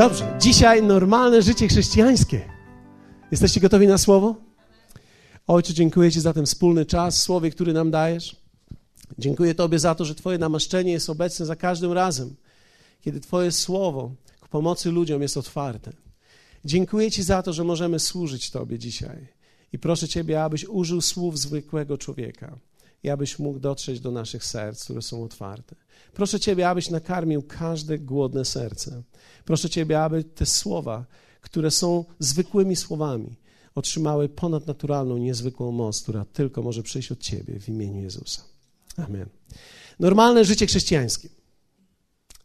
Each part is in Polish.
Dobrze, dzisiaj normalne życie chrześcijańskie. Jesteście gotowi na słowo? Ojcze, dziękuję Ci za ten wspólny czas, słowie, który nam dajesz. Dziękuję Tobie za to, że Twoje namaszczenie jest obecne za każdym razem, kiedy Twoje słowo ku pomocy ludziom jest otwarte. Dziękuję Ci za to, że możemy służyć Tobie dzisiaj. I proszę Ciebie, abyś użył słów zwykłego człowieka i abyś mógł dotrzeć do naszych serc, które są otwarte. Proszę Ciebie, abyś nakarmił każde głodne serce. Proszę Ciebie, aby te słowa, które są zwykłymi słowami, otrzymały ponadnaturalną, niezwykłą moc, która tylko może przyjść od Ciebie w imieniu Jezusa. Amen. Normalne życie chrześcijańskie.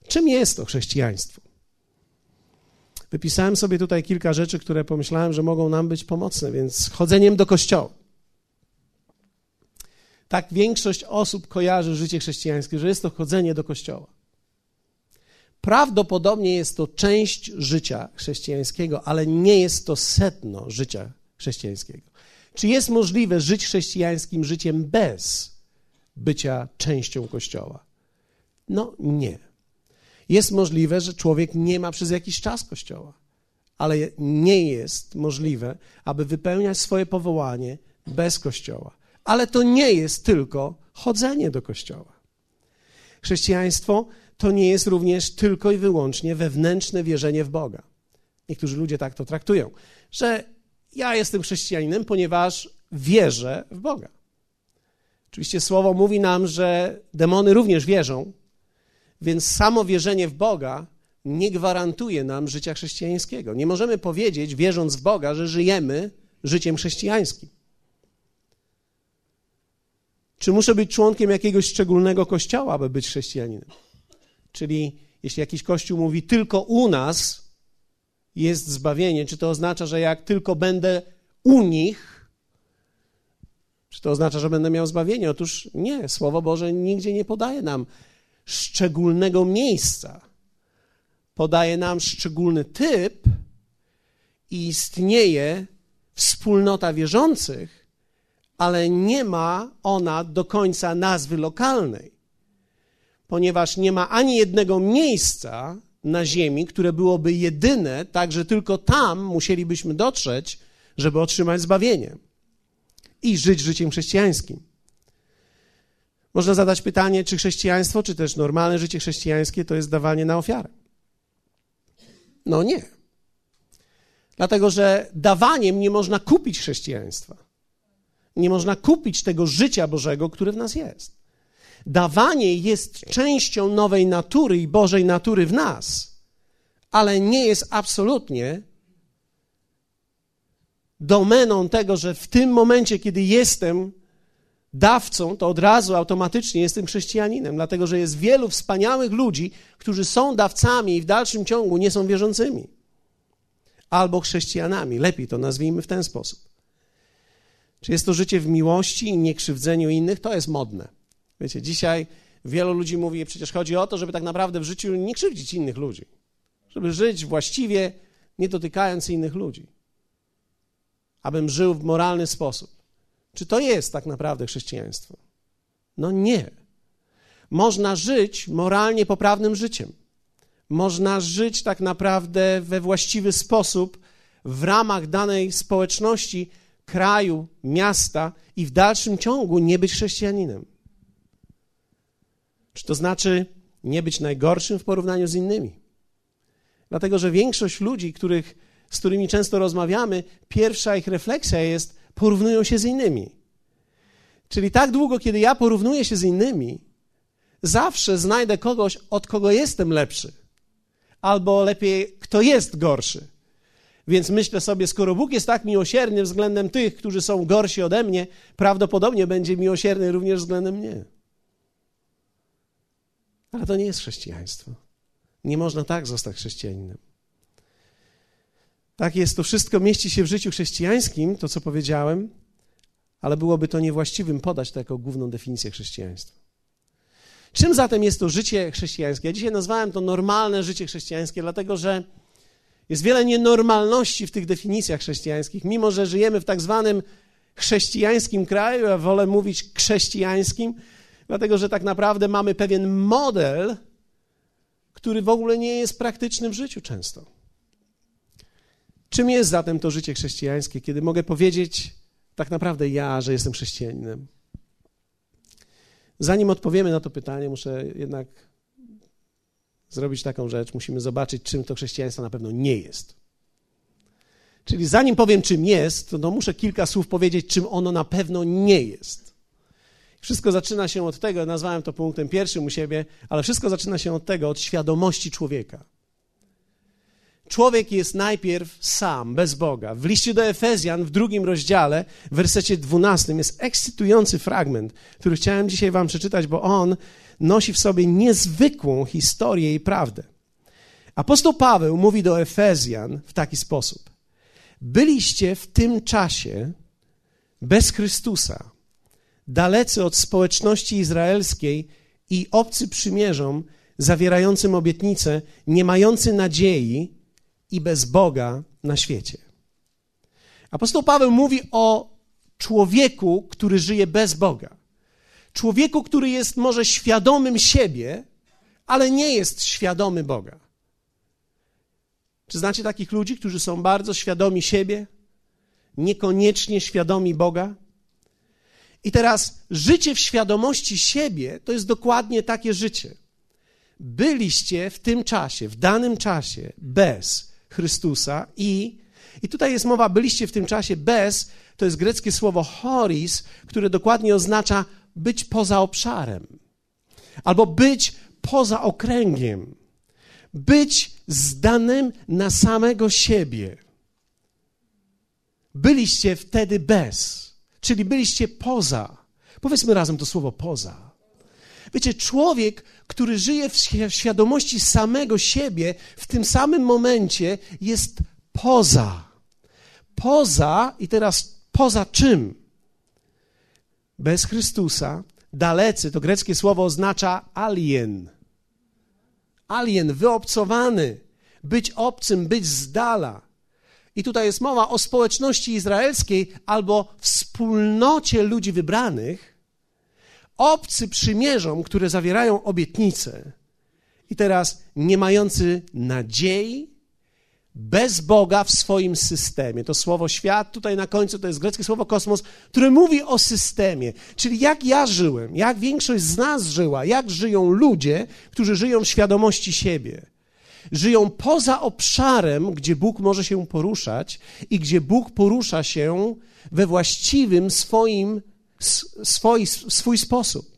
Czym jest to chrześcijaństwo? Wypisałem sobie tutaj kilka rzeczy, które pomyślałem, że mogą nam być pomocne, więc chodzeniem do kościoła. Tak większość osób kojarzy życie chrześcijańskie, że jest to chodzenie do kościoła. Prawdopodobnie jest to część życia chrześcijańskiego, ale nie jest to setno życia chrześcijańskiego. Czy jest możliwe żyć chrześcijańskim życiem bez bycia częścią Kościoła? No nie. Jest możliwe, że człowiek nie ma przez jakiś czas Kościoła, ale nie jest możliwe, aby wypełniać swoje powołanie bez Kościoła. Ale to nie jest tylko chodzenie do Kościoła. Chrześcijaństwo to nie jest również tylko i wyłącznie wewnętrzne wierzenie w Boga. Niektórzy ludzie tak to traktują, że ja jestem chrześcijaninem, ponieważ wierzę w Boga. Oczywiście słowo mówi nam, że demony również wierzą, więc samo wierzenie w Boga nie gwarantuje nam życia chrześcijańskiego. Nie możemy powiedzieć, wierząc w Boga, że żyjemy życiem chrześcijańskim. Czy muszę być członkiem jakiegoś szczególnego kościoła, aby być chrześcijaninem? Czyli jeśli jakiś kościół mówi tylko u nas jest zbawienie, czy to oznacza, że jak tylko będę u nich, czy to oznacza, że będę miał zbawienie? Otóż nie, Słowo Boże nigdzie nie podaje nam szczególnego miejsca. Podaje nam szczególny typ i istnieje wspólnota wierzących, ale nie ma ona do końca nazwy lokalnej ponieważ nie ma ani jednego miejsca na ziemi, które byłoby jedyne, tak że tylko tam musielibyśmy dotrzeć, żeby otrzymać zbawienie i żyć życiem chrześcijańskim. Można zadać pytanie, czy chrześcijaństwo, czy też normalne życie chrześcijańskie to jest dawanie na ofiarę. No nie. Dlatego, że dawaniem nie można kupić chrześcijaństwa. Nie można kupić tego życia Bożego, które w nas jest. Dawanie jest częścią nowej natury i Bożej natury w nas, ale nie jest absolutnie domeną tego, że w tym momencie, kiedy jestem dawcą, to od razu automatycznie jestem chrześcijaninem, dlatego że jest wielu wspaniałych ludzi, którzy są dawcami i w dalszym ciągu nie są wierzącymi. Albo chrześcijanami, lepiej to nazwijmy w ten sposób. Czy jest to życie w miłości i niekrzywdzeniu innych? To jest modne. Wiecie, dzisiaj wielu ludzi mówi, przecież chodzi o to, żeby tak naprawdę w życiu nie krzywdzić innych ludzi. Żeby żyć właściwie, nie dotykając innych ludzi. Abym żył w moralny sposób. Czy to jest tak naprawdę chrześcijaństwo? No nie. Można żyć moralnie poprawnym życiem. Można żyć tak naprawdę we właściwy sposób w ramach danej społeczności, kraju, miasta i w dalszym ciągu nie być chrześcijaninem. Czy to znaczy nie być najgorszym w porównaniu z innymi? Dlatego, że większość ludzi, których, z którymi często rozmawiamy, pierwsza ich refleksja jest, porównują się z innymi. Czyli tak długo, kiedy ja porównuję się z innymi, zawsze znajdę kogoś, od kogo jestem lepszy. Albo lepiej, kto jest gorszy. Więc myślę sobie, skoro Bóg jest tak miłosierny względem tych, którzy są gorsi ode mnie, prawdopodobnie będzie miłosierny również względem mnie. Ale to nie jest chrześcijaństwo. Nie można tak zostać chrześcijaninem. Tak jest, to wszystko mieści się w życiu chrześcijańskim, to co powiedziałem, ale byłoby to niewłaściwym podać to jako główną definicję chrześcijaństwa. Czym zatem jest to życie chrześcijańskie? Ja dzisiaj nazwałem to normalne życie chrześcijańskie, dlatego że jest wiele nienormalności w tych definicjach chrześcijańskich. Mimo, że żyjemy w tak zwanym chrześcijańskim kraju, ja wolę mówić chrześcijańskim, Dlatego, że tak naprawdę mamy pewien model, który w ogóle nie jest praktyczny w życiu często. Czym jest zatem to życie chrześcijańskie, kiedy mogę powiedzieć tak naprawdę ja, że jestem chrześcijaninem? Zanim odpowiemy na to pytanie, muszę jednak zrobić taką rzecz. Musimy zobaczyć, czym to chrześcijaństwo na pewno nie jest. Czyli zanim powiem, czym jest, to muszę kilka słów powiedzieć, czym ono na pewno nie jest. Wszystko zaczyna się od tego, nazwałem to punktem pierwszym u siebie, ale wszystko zaczyna się od tego, od świadomości człowieka. Człowiek jest najpierw sam, bez Boga. W liście do Efezjan, w drugim rozdziale, w wersecie 12, jest ekscytujący fragment, który chciałem dzisiaj Wam przeczytać, bo on nosi w sobie niezwykłą historię i prawdę. Apostoł Paweł mówi do Efezjan w taki sposób: Byliście w tym czasie bez Chrystusa, dalecy od społeczności izraelskiej i obcy przymierzom, zawierającym obietnice, nie mający nadziei i bez Boga na świecie. Apostoł Paweł mówi o człowieku, który żyje bez Boga. Człowieku, który jest może świadomym siebie, ale nie jest świadomy Boga. Czy znacie takich ludzi, którzy są bardzo świadomi siebie, niekoniecznie świadomi Boga? I teraz życie w świadomości siebie to jest dokładnie takie życie. Byliście w tym czasie, w danym czasie bez Chrystusa i, i tutaj jest mowa, byliście w tym czasie bez, to jest greckie słowo horis, które dokładnie oznacza być poza obszarem, albo być poza okręgiem, być zdanym na samego siebie. Byliście wtedy bez, czyli byliście poza. Powiedzmy razem to słowo poza. Wiecie, człowiek, który żyje w świadomości samego siebie, w tym samym momencie jest poza. Poza, i teraz poza czym? Bez Chrystusa, dalecy, to greckie słowo oznacza alien. Alien, wyobcowany, być obcym, być z dala. I tutaj jest mowa o społeczności izraelskiej albo wspólnocie ludzi wybranych, obcy przymierzom, które zawierają obietnice, i teraz nie mający nadziei, bez Boga w swoim systemie. To słowo świat tutaj na końcu to jest greckie słowo kosmos, które mówi o systemie. Czyli jak ja żyłem, jak większość z nas żyła, jak żyją ludzie, którzy żyją w świadomości siebie. Żyją poza obszarem, gdzie Bóg może się poruszać i gdzie Bóg porusza się we właściwym swoim swój, swój sposób.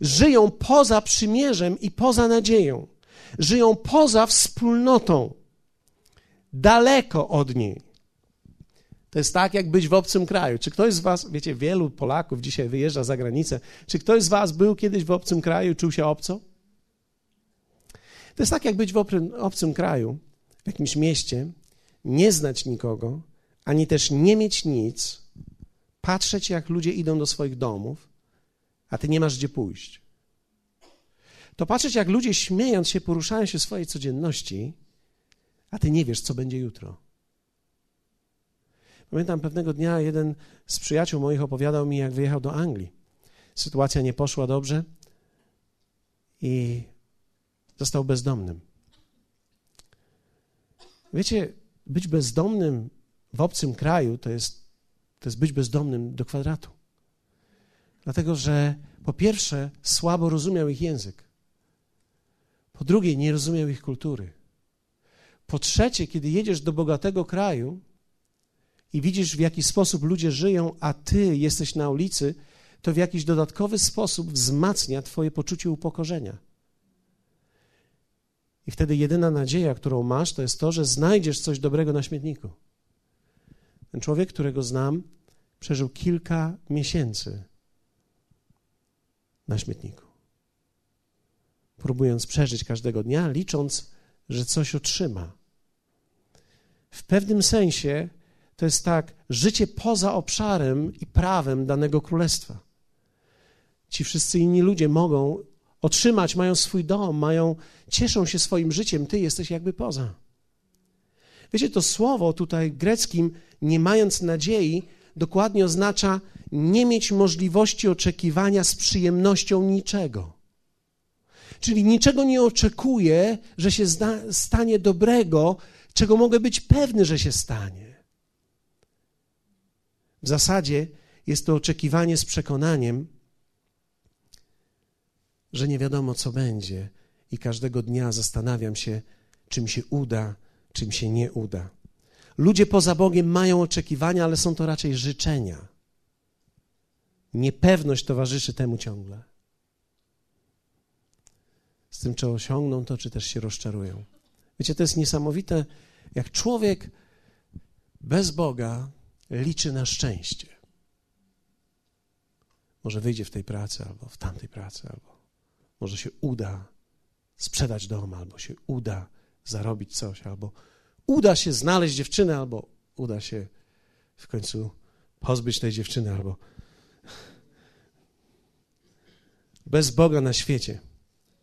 Żyją poza przymierzem i poza nadzieją. Żyją poza wspólnotą, daleko od niej. To jest tak, jak być w obcym kraju. Czy ktoś z Was, wiecie, wielu Polaków dzisiaj wyjeżdża za granicę, czy ktoś z Was był kiedyś w obcym kraju i czuł się obco? To jest tak, jak być w obcym kraju, w jakimś mieście, nie znać nikogo, ani też nie mieć nic, patrzeć, jak ludzie idą do swoich domów, a ty nie masz gdzie pójść. To patrzeć, jak ludzie śmiejąc się poruszają się w swojej codzienności, a ty nie wiesz, co będzie jutro. Pamiętam pewnego dnia jeden z przyjaciół moich opowiadał mi, jak wyjechał do Anglii. Sytuacja nie poszła dobrze i został bezdomnym. Wiecie, być bezdomnym w obcym kraju to jest to jest być bezdomnym do kwadratu. Dlatego, że po pierwsze słabo rozumiał ich język. Po drugie, nie rozumiał ich kultury. Po trzecie, kiedy jedziesz do bogatego kraju i widzisz, w jaki sposób ludzie żyją, a ty jesteś na ulicy, to w jakiś dodatkowy sposób wzmacnia Twoje poczucie upokorzenia. I wtedy jedyna nadzieja, którą masz, to jest to, że znajdziesz coś dobrego na śmietniku. Ten człowiek, którego znam, przeżył kilka miesięcy na śmietniku. Próbując przeżyć każdego dnia, licząc, że coś otrzyma. W pewnym sensie to jest tak, życie poza obszarem i prawem danego królestwa. Ci wszyscy inni ludzie mogą otrzymać, mają swój dom, mają, cieszą się swoim życiem, ty jesteś jakby poza. Wiecie, to słowo tutaj greckim, nie mając nadziei, dokładnie oznacza nie mieć możliwości oczekiwania z przyjemnością niczego. Czyli niczego nie oczekuję, że się zda, stanie dobrego, czego mogę być pewny, że się stanie. W zasadzie jest to oczekiwanie z przekonaniem, że nie wiadomo, co będzie, i każdego dnia zastanawiam się, czym się uda, czym się nie uda. Ludzie poza Bogiem mają oczekiwania, ale są to raczej życzenia. Niepewność towarzyszy temu ciągle. Tym, czy osiągną to, czy też się rozczarują. Wiecie, to jest niesamowite, jak człowiek bez Boga liczy na szczęście. Może wyjdzie w tej pracy, albo w tamtej pracy, albo może się uda sprzedać dom, albo się uda zarobić coś, albo uda się znaleźć dziewczynę, albo uda się w końcu pozbyć tej dziewczyny, albo bez Boga na świecie,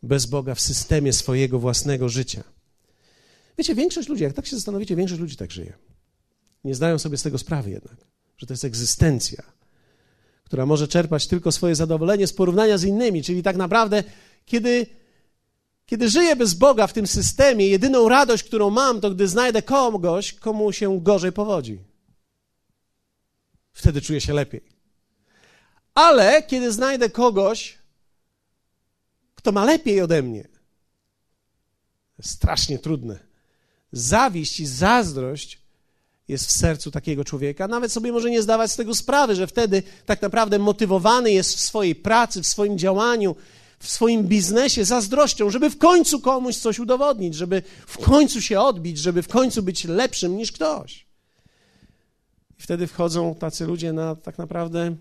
bez Boga w systemie swojego własnego życia. Wiecie, większość ludzi, jak tak się zastanowicie, większość ludzi tak żyje. Nie zdają sobie z tego sprawy jednak, że to jest egzystencja, która może czerpać tylko swoje zadowolenie z porównania z innymi, czyli tak naprawdę, kiedy kiedy żyję bez Boga w tym systemie, jedyną radość, którą mam, to gdy znajdę kogoś, komu się gorzej powodzi. Wtedy czuję się lepiej. Ale kiedy znajdę kogoś, kto ma lepiej ode mnie, strasznie trudne. Zawiść i zazdrość jest w sercu takiego człowieka. Nawet sobie może nie zdawać z tego sprawy, że wtedy tak naprawdę motywowany jest w swojej pracy, w swoim działaniu, w swoim biznesie zazdrością, żeby w końcu komuś coś udowodnić, żeby w końcu się odbić, żeby w końcu być lepszym niż ktoś. I wtedy wchodzą tacy ludzie na tak naprawdę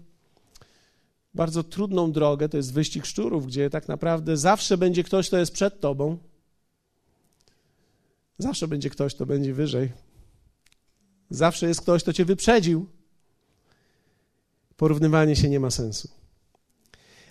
bardzo trudną drogę, to jest wyścig szczurów, gdzie tak naprawdę zawsze będzie ktoś, kto jest przed tobą. Zawsze będzie ktoś, kto będzie wyżej. Zawsze jest ktoś, kto cię wyprzedził. Porównywanie się nie ma sensu.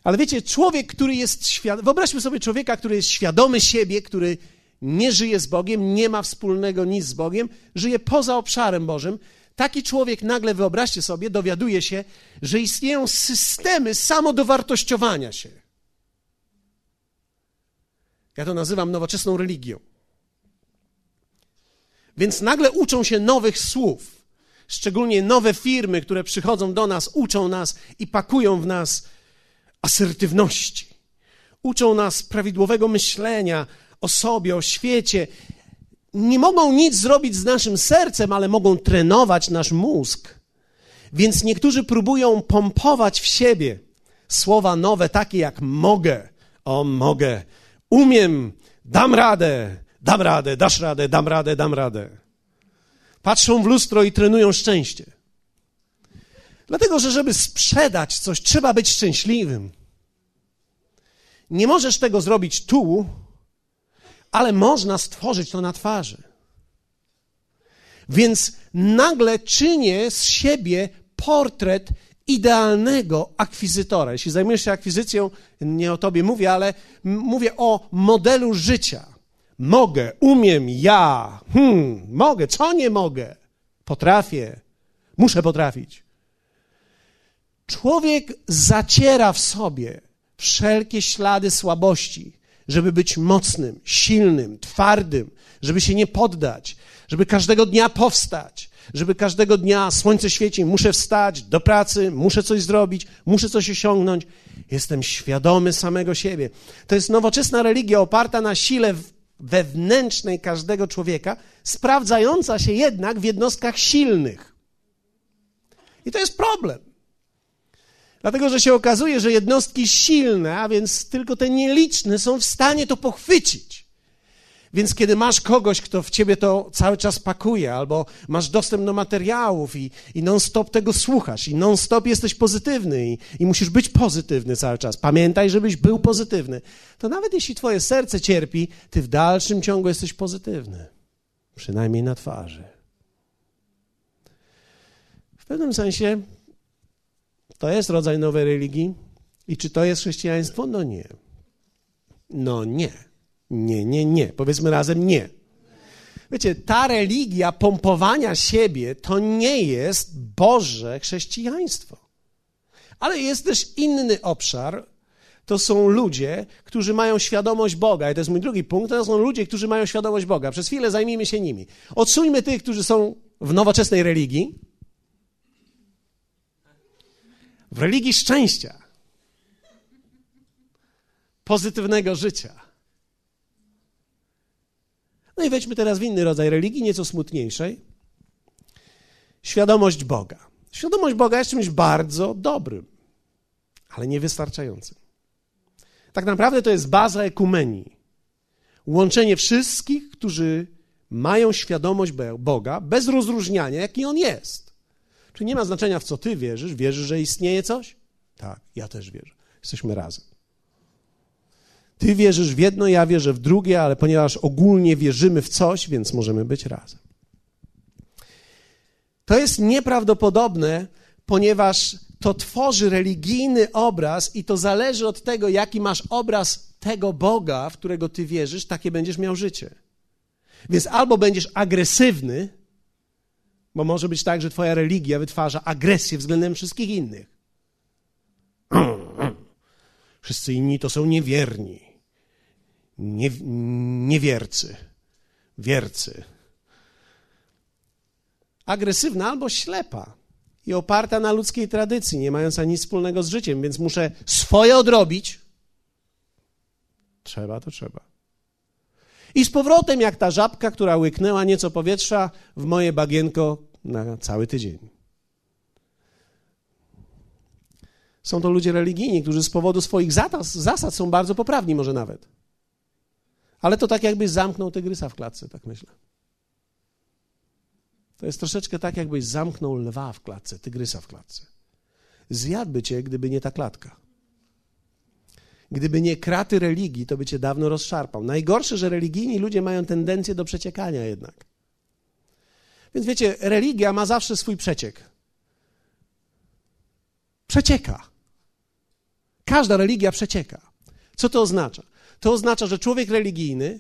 Ale wiecie, człowiek, który jest świadomy, wyobraźmy sobie człowieka, który jest świadomy siebie, który nie żyje z Bogiem, nie ma wspólnego nic z Bogiem, żyje poza obszarem Bożym. Taki człowiek nagle, wyobraźcie sobie, dowiaduje się, że istnieją systemy samodowartościowania się. Ja to nazywam nowoczesną religią. Więc nagle uczą się nowych słów. Szczególnie nowe firmy, które przychodzą do nas, uczą nas i pakują w nas asertywności. Uczą nas prawidłowego myślenia o sobie, o świecie. Nie mogą nic zrobić z naszym sercem, ale mogą trenować nasz mózg. Więc niektórzy próbują pompować w siebie słowa nowe, takie jak mogę, o mogę, umiem, dam radę, dam radę, dasz radę, dam radę, dam radę. Patrzą w lustro i trenują szczęście. Dlatego, że żeby sprzedać coś, trzeba być szczęśliwym. Nie możesz tego zrobić tu, ale można stworzyć to na twarzy. Więc nagle czynię z siebie portret idealnego akwizytora. Jeśli zajmujesz się akwizycją, nie o tobie mówię, ale mówię o modelu życia. Mogę, umiem, ja, hmm, mogę, co nie mogę? Potrafię, muszę potrafić. Człowiek zaciera w sobie wszelkie ślady słabości, żeby być mocnym, silnym, twardym, żeby się nie poddać, żeby każdego dnia powstać, żeby każdego dnia słońce świeci, muszę wstać do pracy, muszę coś zrobić, muszę coś osiągnąć. Jestem świadomy samego siebie. To jest nowoczesna religia oparta na sile wewnętrznej każdego człowieka, sprawdzająca się jednak w jednostkach silnych. I to jest problem. Dlatego, że się okazuje, że jednostki silne, a więc tylko te nieliczne, są w stanie to pochwycić. Więc kiedy masz kogoś, kto w ciebie to cały czas pakuje, albo masz dostęp do materiałów i, i non-stop tego słuchasz, i non-stop jesteś pozytywny, i, i musisz być pozytywny cały czas. Pamiętaj, żebyś był pozytywny. To nawet jeśli twoje serce cierpi, ty w dalszym ciągu jesteś pozytywny. Przynajmniej na twarzy. W pewnym sensie to jest rodzaj nowej religii. I czy to jest chrześcijaństwo? No nie. No nie. Nie, nie, nie. Powiedzmy razem nie. Wiecie, ta religia pompowania siebie to nie jest Boże chrześcijaństwo. Ale jest też inny obszar, to są ludzie, którzy mają świadomość Boga. I to jest mój drugi punkt. To są ludzie, którzy mają świadomość Boga. Przez chwilę zajmijmy się nimi. Odsuńmy tych, którzy są w nowoczesnej religii. W religii szczęścia. Pozytywnego życia. No i wejdźmy teraz w inny rodzaj religii, nieco smutniejszej. Świadomość Boga. Świadomość Boga jest czymś bardzo dobrym, ale niewystarczającym. Tak naprawdę to jest baza ekumenii. Łączenie wszystkich, którzy mają świadomość Boga bez rozróżniania, jaki On jest. Czyli nie ma znaczenia, w co ty wierzysz. Wierzysz, że istnieje coś? Tak, ja też wierzę. Jesteśmy razem. Ty wierzysz w jedno, ja wierzę w drugie, ale ponieważ ogólnie wierzymy w coś, więc możemy być razem. To jest nieprawdopodobne, ponieważ to tworzy religijny obraz i to zależy od tego, jaki masz obraz tego Boga, w którego ty wierzysz, takie będziesz miał życie. Więc albo będziesz agresywny, bo może być tak, że twoja religia wytwarza agresję względem wszystkich innych. Wszyscy inni to są niewierni, nie, niewiercy, wiercy. Agresywna albo ślepa i oparta na ludzkiej tradycji, nie mająca nic wspólnego z życiem, więc muszę swoje odrobić. Trzeba, to trzeba. I z powrotem, jak ta żabka, która łyknęła nieco powietrza w moje bagienko na cały tydzień. Są to ludzie religijni, którzy z powodu swoich zasad są bardzo poprawni, może nawet. Ale to tak, jakbyś zamknął tygrysa w klatce, tak myślę. To jest troszeczkę tak, jakbyś zamknął lwa w klatce, tygrysa w klatce. Zjadłby cię, gdyby nie ta klatka. Gdyby nie kraty religii, to by cię dawno rozszarpał. Najgorsze, że religijni ludzie mają tendencję do przeciekania jednak. Więc wiecie, religia ma zawsze swój przeciek. Przecieka. Każda religia przecieka. Co to oznacza? To oznacza, że człowiek religijny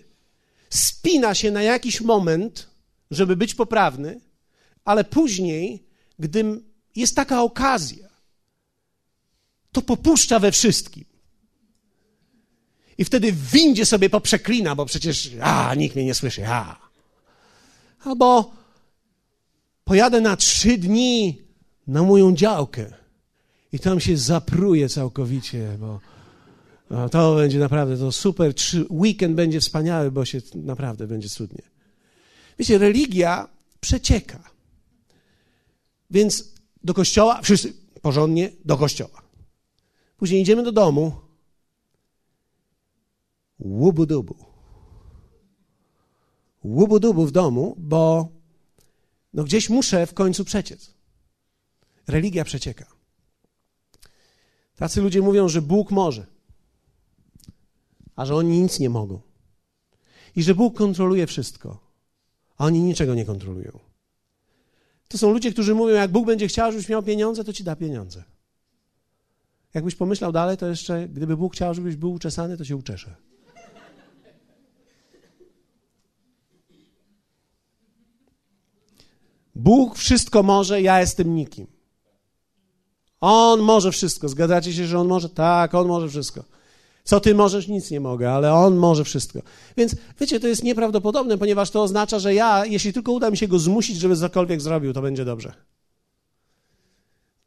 spina się na jakiś moment, żeby być poprawny, ale później, gdy jest taka okazja, to popuszcza we wszystkim. I wtedy w windzie sobie poprzeklina, bo przecież a, nikt mnie nie słyszy, a. Albo pojadę na trzy dni na moją działkę i tam się zapruję całkowicie, bo no, to będzie naprawdę to super. Weekend będzie wspaniały, bo się naprawdę będzie cudnie. Wiecie, religia przecieka. Więc do kościoła, wszyscy porządnie do kościoła. Później idziemy do domu. Łubu-dubu. Łubu-dubu w domu, bo no gdzieś muszę w końcu przeciec. Religia przecieka. Tacy ludzie mówią, że Bóg może, a że oni nic nie mogą. I że Bóg kontroluje wszystko, a oni niczego nie kontrolują. To są ludzie, którzy mówią, jak Bóg będzie chciał, żebyś miał pieniądze, to ci da pieniądze. Jakbyś pomyślał dalej, to jeszcze, gdyby Bóg chciał, żebyś był uczesany, to się uczeszę. Bóg wszystko może, ja jestem nikim. On może wszystko. Zgadzacie się, że on może? Tak, on może wszystko. Co ty możesz? Nic nie mogę, ale on może wszystko. Więc wiecie, to jest nieprawdopodobne, ponieważ to oznacza, że ja, jeśli tylko uda mi się go zmusić, żeby cokolwiek zrobił, to będzie dobrze.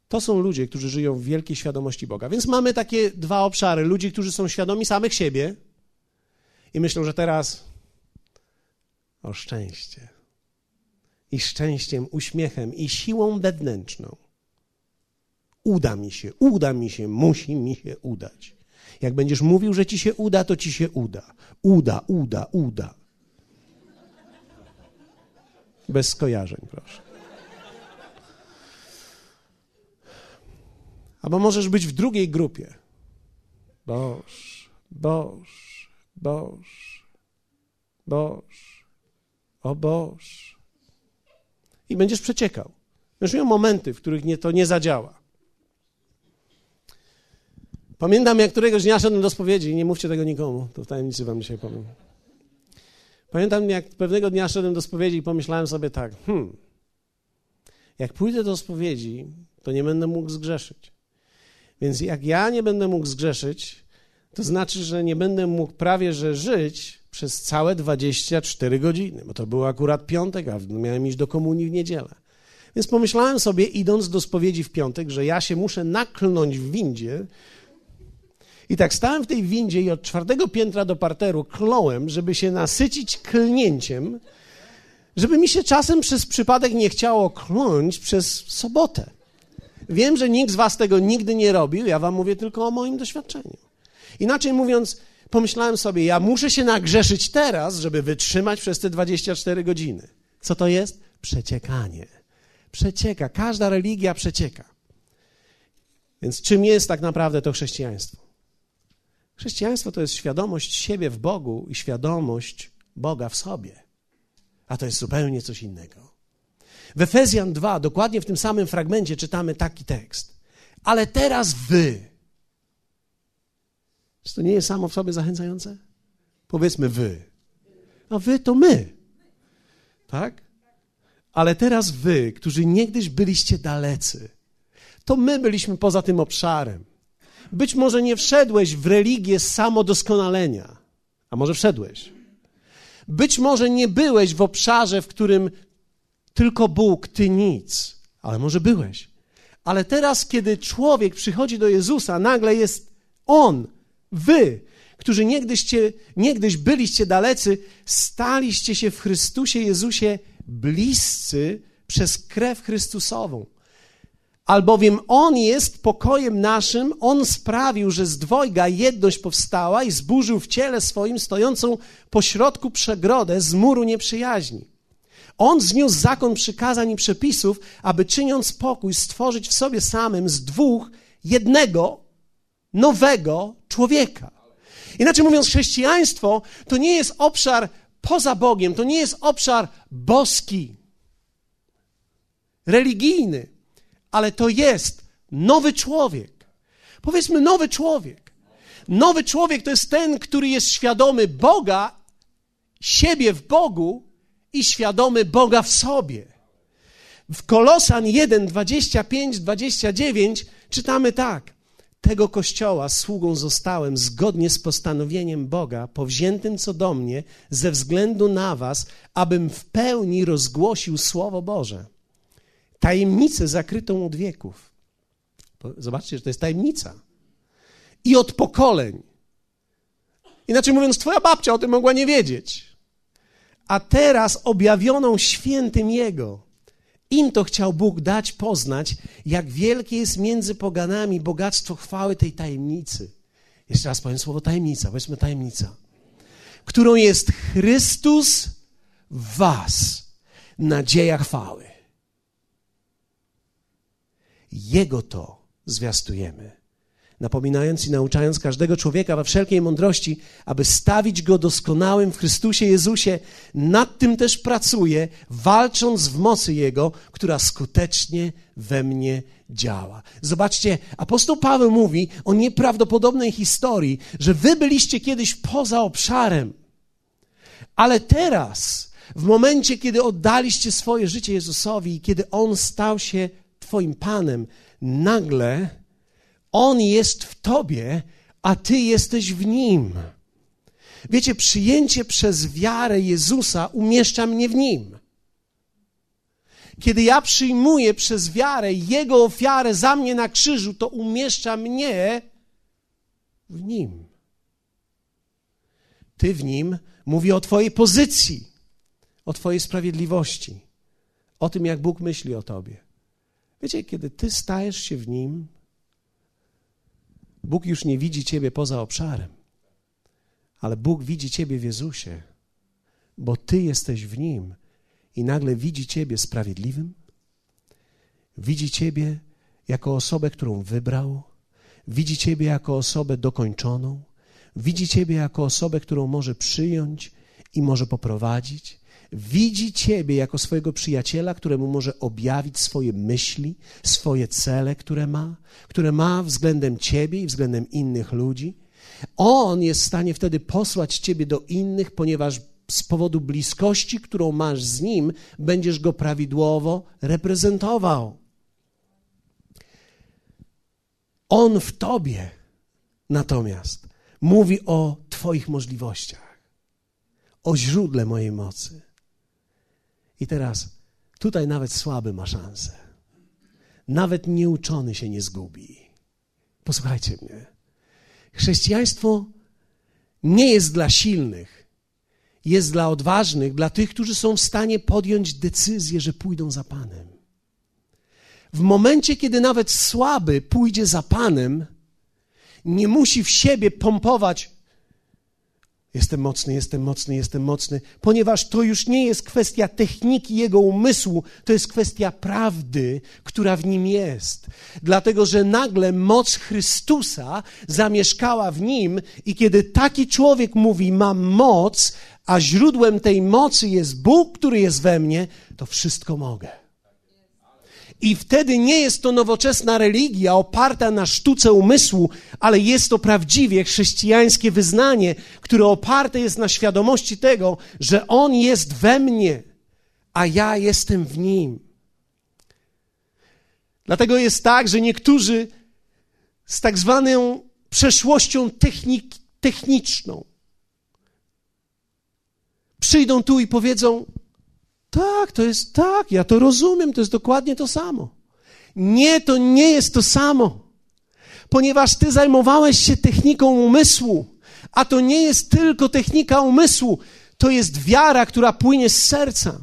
To są ludzie, którzy żyją w wielkiej świadomości Boga. Więc mamy takie dwa obszary. Ludzi, którzy są świadomi samych siebie i myślą, że teraz o szczęście. I szczęściem, uśmiechem i siłą wewnętrzną. Uda mi się, uda mi się, musi mi się udać. Jak będziesz mówił, że ci się uda, to ci się uda. Uda, uda, uda. Bez skojarzeń, proszę. Albo możesz być w drugiej grupie. Boż, Boż, Boż, Boż, o Boż. I będziesz przeciekał. Będziesz miał momenty, w których nie, to nie zadziała. Pamiętam, jak któregoś dnia szedłem do spowiedzi, nie mówcie tego nikomu, to w tajemnicy wam dzisiaj powiem. Pamiętam, jak pewnego dnia szedłem do spowiedzi i pomyślałem sobie tak, hmm, jak pójdę do spowiedzi, to nie będę mógł zgrzeszyć. Więc jak ja nie będę mógł zgrzeszyć, to znaczy, że nie będę mógł prawie że żyć przez całe 24 godziny, bo to był akurat piątek, a miałem iść do komunii w niedzielę. Więc pomyślałem sobie, idąc do spowiedzi w piątek, że ja się muszę naklnąć w windzie. I tak stałem w tej windzie i od czwartego piętra do parteru kląłem, żeby się nasycić klnięciem, żeby mi się czasem przez przypadek nie chciało kląć przez sobotę. Wiem, że nikt z was tego nigdy nie robił, ja wam mówię tylko o moim doświadczeniu. Inaczej mówiąc, pomyślałem sobie, ja muszę się nagrzeszyć teraz, żeby wytrzymać przez te 24 godziny. Co to jest? Przeciekanie. Przecieka. Każda religia przecieka. Więc czym jest tak naprawdę to chrześcijaństwo? Chrześcijaństwo to jest świadomość siebie w Bogu i świadomość Boga w sobie. A to jest zupełnie coś innego. W Efezjan 2, dokładnie w tym samym fragmencie, czytamy taki tekst. Ale teraz wy. Czy to nie jest samo w sobie zachęcające? Powiedzmy wy. A wy to my. Tak? Ale teraz wy, którzy niegdyś byliście dalecy, to my byliśmy poza tym obszarem. Być może nie wszedłeś w religię samodoskonalenia, a może wszedłeś. Być może nie byłeś w obszarze, w którym tylko Bóg, ty nic, ale może byłeś. Ale teraz, kiedy człowiek przychodzi do Jezusa, nagle jest On, wy, którzy niegdyście, niegdyś byliście dalecy, staliście się w Chrystusie Jezusie bliscy przez krew Chrystusową. Albowiem On jest pokojem naszym, On sprawił, że z dwojga jedność powstała i zburzył w ciele swoim stojącą pośrodku przegrodę z muru nieprzyjaźni. On zniósł zakon przykazań i przepisów, aby czyniąc pokój, stworzyć w sobie samym z dwóch jednego, nowego człowieka. Inaczej mówiąc, chrześcijaństwo to nie jest obszar poza Bogiem, to nie jest obszar boski, religijny, ale to jest nowy człowiek. Powiedzmy, nowy człowiek. Nowy człowiek to jest ten, który jest świadomy Boga, siebie w Bogu i świadomy Boga w sobie. W Kolosan 1, 25, 29 czytamy tak. Tego kościoła sługą zostałem zgodnie z postanowieniem Boga, powziętym co do mnie, ze względu na Was, abym w pełni rozgłosił Słowo Boże. Tajemnicę zakrytą od wieków. Zobaczcie, że to jest tajemnica. I od pokoleń. Inaczej mówiąc, Twoja babcia o tym mogła nie wiedzieć a teraz objawioną świętym Jego. Im to chciał Bóg dać poznać, jak wielkie jest między poganami bogactwo chwały tej tajemnicy. Jeszcze raz powiem słowo tajemnica, powiedzmy tajemnica, którą jest Chrystus w Was, nadzieja chwały. Jego to zwiastujemy napominając i nauczając każdego człowieka we wszelkiej mądrości, aby stawić go doskonałym w Chrystusie Jezusie. Nad tym też pracuję, walcząc w mocy Jego, która skutecznie we mnie działa. Zobaczcie, apostoł Paweł mówi o nieprawdopodobnej historii, że wy byliście kiedyś poza obszarem, ale teraz, w momencie, kiedy oddaliście swoje życie Jezusowi i kiedy On stał się Twoim Panem, nagle on jest w tobie, a ty jesteś w nim. Wiecie, przyjęcie przez wiarę Jezusa umieszcza mnie w nim. Kiedy ja przyjmuję przez wiarę Jego ofiarę za mnie na krzyżu, to umieszcza mnie w nim. Ty w nim mówi o Twojej pozycji, o Twojej sprawiedliwości, o tym, jak Bóg myśli o Tobie. Wiecie, kiedy Ty stajesz się w nim, Bóg już nie widzi ciebie poza obszarem, ale Bóg widzi ciebie w Jezusie, bo ty jesteś w nim i nagle widzi ciebie sprawiedliwym, widzi ciebie jako osobę, którą wybrał, widzi ciebie jako osobę dokończoną, widzi ciebie jako osobę, którą może przyjąć i może poprowadzić, widzi Ciebie jako swojego przyjaciela, któremu może objawić swoje myśli, swoje cele, które ma, które ma względem Ciebie i względem innych ludzi. On jest w stanie wtedy posłać Ciebie do innych, ponieważ z powodu bliskości, którą masz z Nim, będziesz Go prawidłowo reprezentował. On w Tobie natomiast mówi o Twoich możliwościach, o źródle mojej mocy. I teraz tutaj nawet słaby ma szansę. Nawet nieuczony się nie zgubi. Posłuchajcie mnie. Chrześcijaństwo nie jest dla silnych, jest dla odważnych, dla tych, którzy są w stanie podjąć decyzję, że pójdą za Panem. W momencie, kiedy nawet słaby pójdzie za Panem, nie musi w siebie pompować Jestem mocny, jestem mocny, jestem mocny, ponieważ to już nie jest kwestia techniki jego umysłu, to jest kwestia prawdy, która w nim jest. Dlatego, że nagle moc Chrystusa zamieszkała w nim, i kiedy taki człowiek mówi: Mam moc, a źródłem tej mocy jest Bóg, który jest we mnie, to wszystko mogę. I wtedy nie jest to nowoczesna religia oparta na sztuce umysłu, ale jest to prawdziwie chrześcijańskie wyznanie, które oparte jest na świadomości tego, że On jest we mnie, a ja jestem w Nim. Dlatego jest tak, że niektórzy z tak zwaną przeszłością technik, techniczną przyjdą tu i powiedzą: tak, to jest tak, ja to rozumiem, to jest dokładnie to samo. Nie, to nie jest to samo, ponieważ ty zajmowałeś się techniką umysłu, a to nie jest tylko technika umysłu, to jest wiara, która płynie z serca.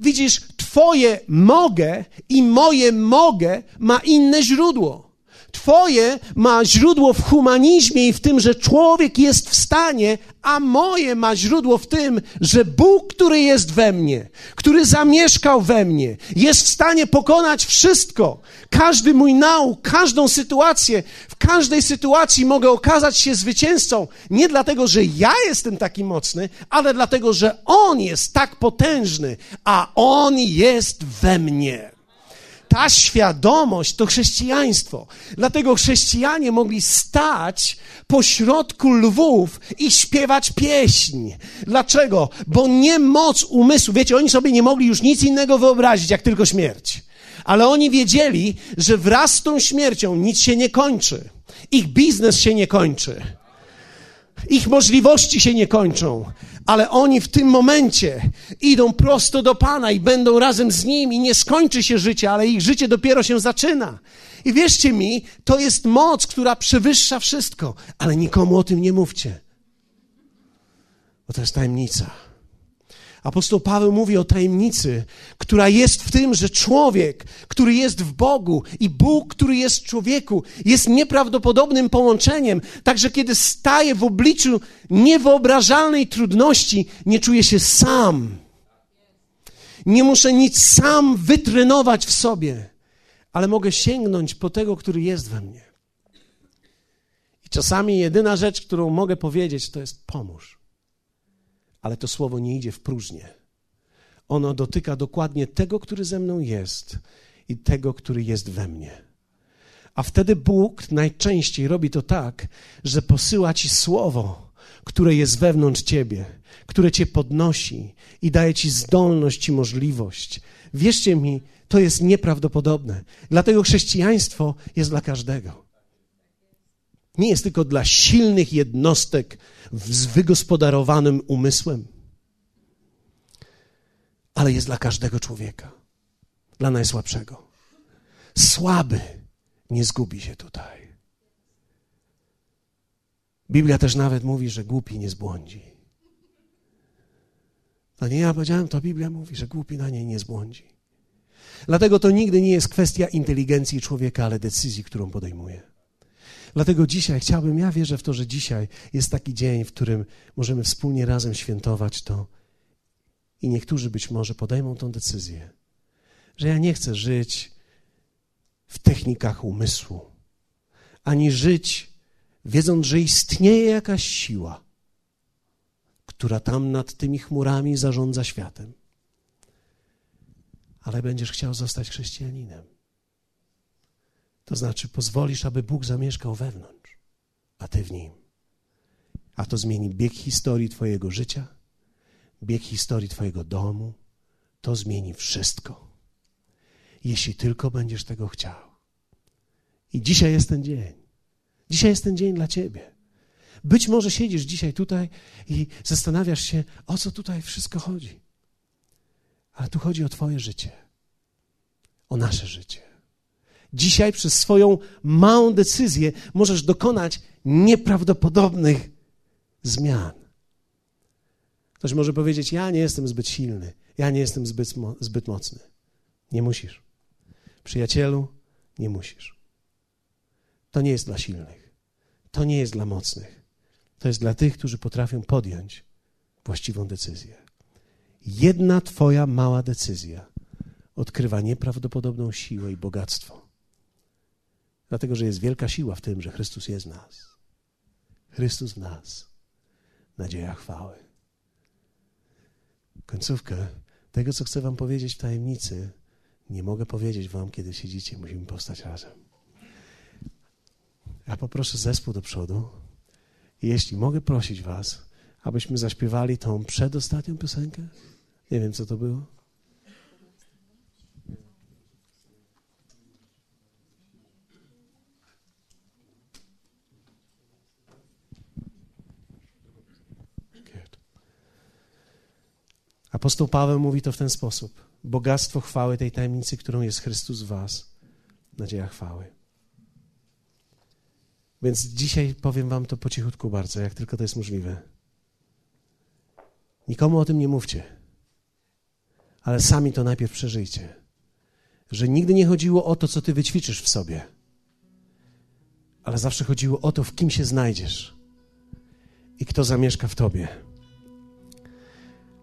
Widzisz, Twoje mogę i moje mogę ma inne źródło. Twoje ma źródło w humanizmie i w tym, że człowiek jest w stanie, a moje ma źródło w tym, że Bóg, który jest we mnie, który zamieszkał we mnie, jest w stanie pokonać wszystko. Każdy mój nauk, każdą sytuację, w każdej sytuacji mogę okazać się zwycięzcą. Nie dlatego, że ja jestem taki mocny, ale dlatego, że On jest tak potężny, a On jest we mnie ta świadomość to chrześcijaństwo. Dlatego chrześcijanie mogli stać pośrodku lwów i śpiewać pieśń. Dlaczego? Bo nie moc umysłu. Wiecie, oni sobie nie mogli już nic innego wyobrazić, jak tylko śmierć. Ale oni wiedzieli, że wraz z tą śmiercią nic się nie kończy. Ich biznes się nie kończy. Ich możliwości się nie kończą, ale oni w tym momencie idą prosto do Pana i będą razem z Nim i nie skończy się życie, ale ich życie dopiero się zaczyna. I wierzcie mi, to jest moc, która przewyższa wszystko, ale nikomu o tym nie mówcie, bo to jest tajemnica. Apostoł Paweł mówi o tajemnicy, która jest w tym, że człowiek, który jest w Bogu i Bóg, który jest w człowieku, jest nieprawdopodobnym połączeniem. Także kiedy staje w obliczu niewyobrażalnej trudności, nie czuje się sam. Nie muszę nic sam wytrenować w sobie, ale mogę sięgnąć po tego, który jest we mnie. I czasami jedyna rzecz, którą mogę powiedzieć, to jest pomóż ale to słowo nie idzie w próżnię. Ono dotyka dokładnie tego, który ze mną jest i tego, który jest we mnie. A wtedy Bóg najczęściej robi to tak, że posyła ci słowo, które jest wewnątrz ciebie, które cię podnosi i daje ci zdolność i możliwość. Wierzcie mi, to jest nieprawdopodobne. Dlatego chrześcijaństwo jest dla każdego. Nie jest tylko dla silnych jednostek z wygospodarowanym umysłem, ale jest dla każdego człowieka, dla najsłabszego. Słaby nie zgubi się tutaj. Biblia też nawet mówi, że głupi nie zbłądzi. To nie ja powiedziałem, to Biblia mówi, że głupi na niej nie zbłądzi. Dlatego to nigdy nie jest kwestia inteligencji człowieka, ale decyzji, którą podejmuje. Dlatego dzisiaj chciałbym, ja wierzę w to, że dzisiaj jest taki dzień, w którym możemy wspólnie razem świętować to i niektórzy być może podejmą tą decyzję, że ja nie chcę żyć w technikach umysłu, ani żyć wiedząc, że istnieje jakaś siła, która tam nad tymi chmurami zarządza światem. Ale będziesz chciał zostać chrześcijaninem. To znaczy pozwolisz, aby Bóg zamieszkał wewnątrz, a ty w nim. A to zmieni bieg historii Twojego życia, bieg historii Twojego domu. To zmieni wszystko. Jeśli tylko będziesz tego chciał. I dzisiaj jest ten dzień. Dzisiaj jest ten dzień dla Ciebie. Być może siedzisz dzisiaj tutaj i zastanawiasz się, o co tutaj wszystko chodzi. Ale tu chodzi o Twoje życie, o nasze życie. Dzisiaj przez swoją małą decyzję możesz dokonać nieprawdopodobnych zmian. Ktoś może powiedzieć: Ja nie jestem zbyt silny, ja nie jestem zbyt, zbyt mocny. Nie musisz. Przyjacielu, nie musisz. To nie jest dla silnych. To nie jest dla mocnych. To jest dla tych, którzy potrafią podjąć właściwą decyzję. Jedna Twoja mała decyzja odkrywa nieprawdopodobną siłę i bogactwo. Dlatego, że jest wielka siła w tym, że Chrystus jest w nas. Chrystus w nas. Nadzieja chwały. Końcówkę tego, co chcę Wam powiedzieć w tajemnicy, nie mogę powiedzieć Wam, kiedy siedzicie. Musimy powstać razem. Ja poproszę zespół do przodu. Jeśli mogę prosić Was, abyśmy zaśpiewali tą przedostatnią piosenkę. Nie wiem, co to było. Apostoł Paweł mówi to w ten sposób. Bogactwo chwały tej tajemnicy, którą jest Chrystus w was, nadzieja chwały. Więc dzisiaj powiem wam to po cichutku bardzo, jak tylko to jest możliwe. Nikomu o tym nie mówcie, ale sami to najpierw przeżyjcie. Że nigdy nie chodziło o to, co ty wyćwiczysz w sobie, ale zawsze chodziło o to, w kim się znajdziesz i kto zamieszka w tobie.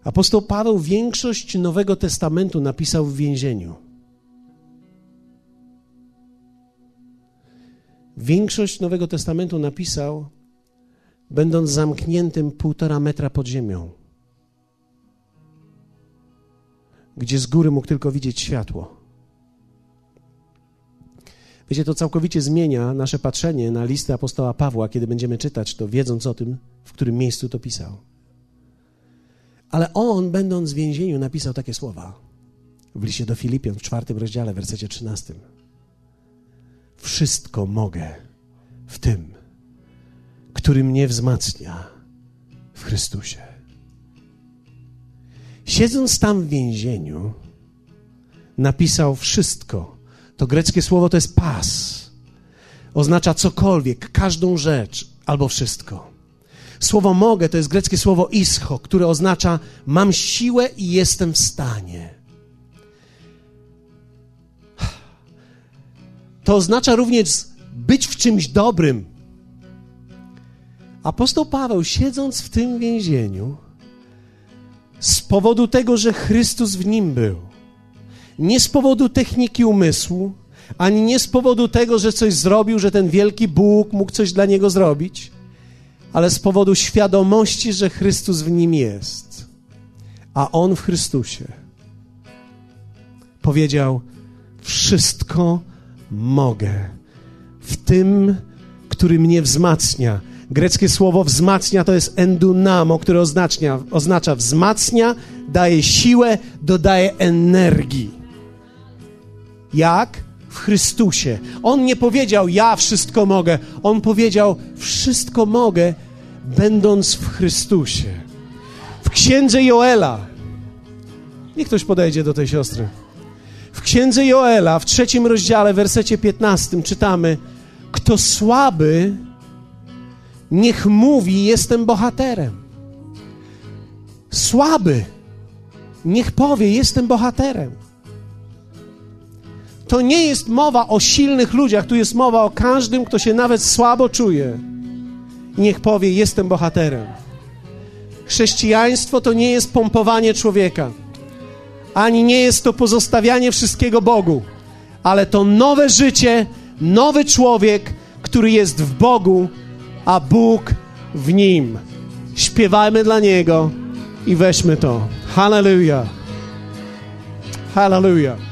Apostoł Paweł większość Nowego Testamentu napisał w więzieniu. Większość Nowego Testamentu napisał, będąc zamkniętym półtora metra pod ziemią, gdzie z góry mógł tylko widzieć światło. Wiecie, to całkowicie zmienia nasze patrzenie na listy apostoła Pawła, kiedy będziemy czytać to, wiedząc o tym, w którym miejscu to pisał. Ale on, będąc w więzieniu, napisał takie słowa w liście do Filipian w czwartym rozdziale, wersecie trzynastym. Wszystko mogę w tym, który mnie wzmacnia w Chrystusie. Siedząc tam w więzieniu, napisał wszystko. To greckie słowo to jest pas. Oznacza cokolwiek, każdą rzecz albo wszystko. Słowo mogę to jest greckie słowo ischo, które oznacza mam siłę i jestem w stanie. To oznacza również być w czymś dobrym. Apostoł Paweł, siedząc w tym więzieniu, z powodu tego, że Chrystus w nim był, nie z powodu techniki umysłu, ani nie z powodu tego, że coś zrobił, że ten wielki Bóg mógł coś dla niego zrobić, ale z powodu świadomości, że Chrystus w nim jest, a on w Chrystusie. Powiedział: Wszystko mogę w tym, który mnie wzmacnia. Greckie słowo wzmacnia to jest endunamo, które oznacza, oznacza wzmacnia, daje siłę, dodaje energii. Jak? W Chrystusie. On nie powiedział, ja wszystko mogę. On powiedział, wszystko mogę, będąc w Chrystusie. W księdze Joela, niech ktoś podejdzie do tej siostry. W księdze Joela, w trzecim rozdziale, wersecie 15 czytamy: Kto słaby, niech mówi, jestem bohaterem. Słaby, niech powie, jestem bohaterem. To nie jest mowa o silnych ludziach, tu jest mowa o każdym, kto się nawet słabo czuje. Niech powie: Jestem bohaterem. Chrześcijaństwo to nie jest pompowanie człowieka, ani nie jest to pozostawianie wszystkiego Bogu, ale to nowe życie, nowy człowiek, który jest w Bogu, a Bóg w nim. Śpiewajmy dla Niego i weźmy to. Hallelujah. Hallelujah.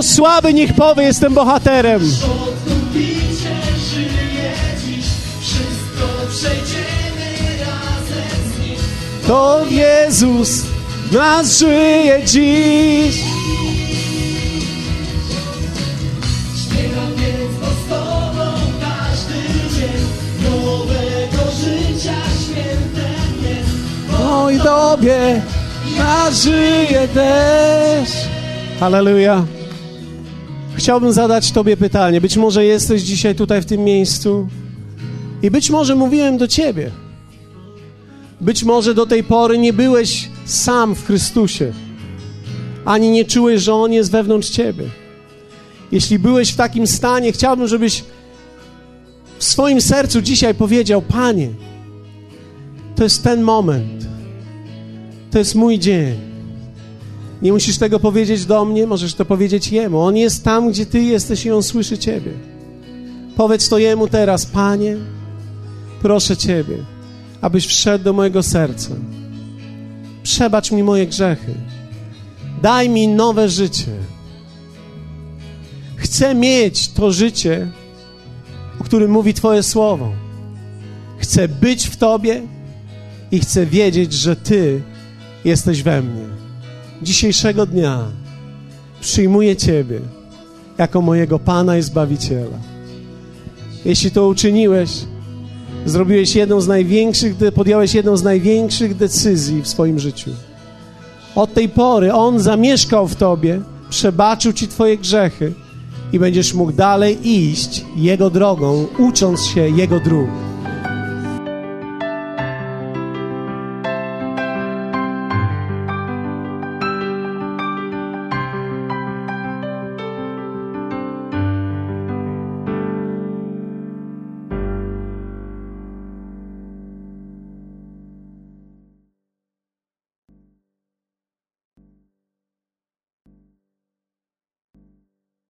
Kto słaby, niech powie, jestem bohaterem. Żyje. To Jezus nas żyje dziś. Śpiewam więc, bo z Tobą każdy dzień nowego życia świętem jest. Oj, tobie ja żyję też. Halleluja. Chciałbym zadać Tobie pytanie. Być może jesteś dzisiaj tutaj w tym miejscu i być może mówiłem do Ciebie. Być może do tej pory nie byłeś sam w Chrystusie, ani nie czułeś, że On jest wewnątrz Ciebie. Jeśli byłeś w takim stanie, chciałbym, żebyś w swoim sercu dzisiaj powiedział: Panie, to jest ten moment. To jest mój dzień. Nie musisz tego powiedzieć do mnie, możesz to powiedzieć Jemu. On jest tam, gdzie Ty jesteś i On słyszy Ciebie. Powiedz to Jemu teraz, Panie, proszę Ciebie, abyś wszedł do mojego serca. Przebacz mi moje grzechy. Daj mi nowe życie. Chcę mieć to życie, o którym mówi Twoje słowo. Chcę być w Tobie i chcę wiedzieć, że Ty jesteś we mnie. Dzisiejszego dnia przyjmuję Ciebie jako mojego Pana i Zbawiciela. Jeśli to uczyniłeś, zrobiłeś jedną z największych, podjąłeś jedną z największych decyzji w swoim życiu. Od tej pory On zamieszkał w Tobie, przebaczył Ci Twoje grzechy i będziesz mógł dalej iść Jego drogą, ucząc się Jego dróg.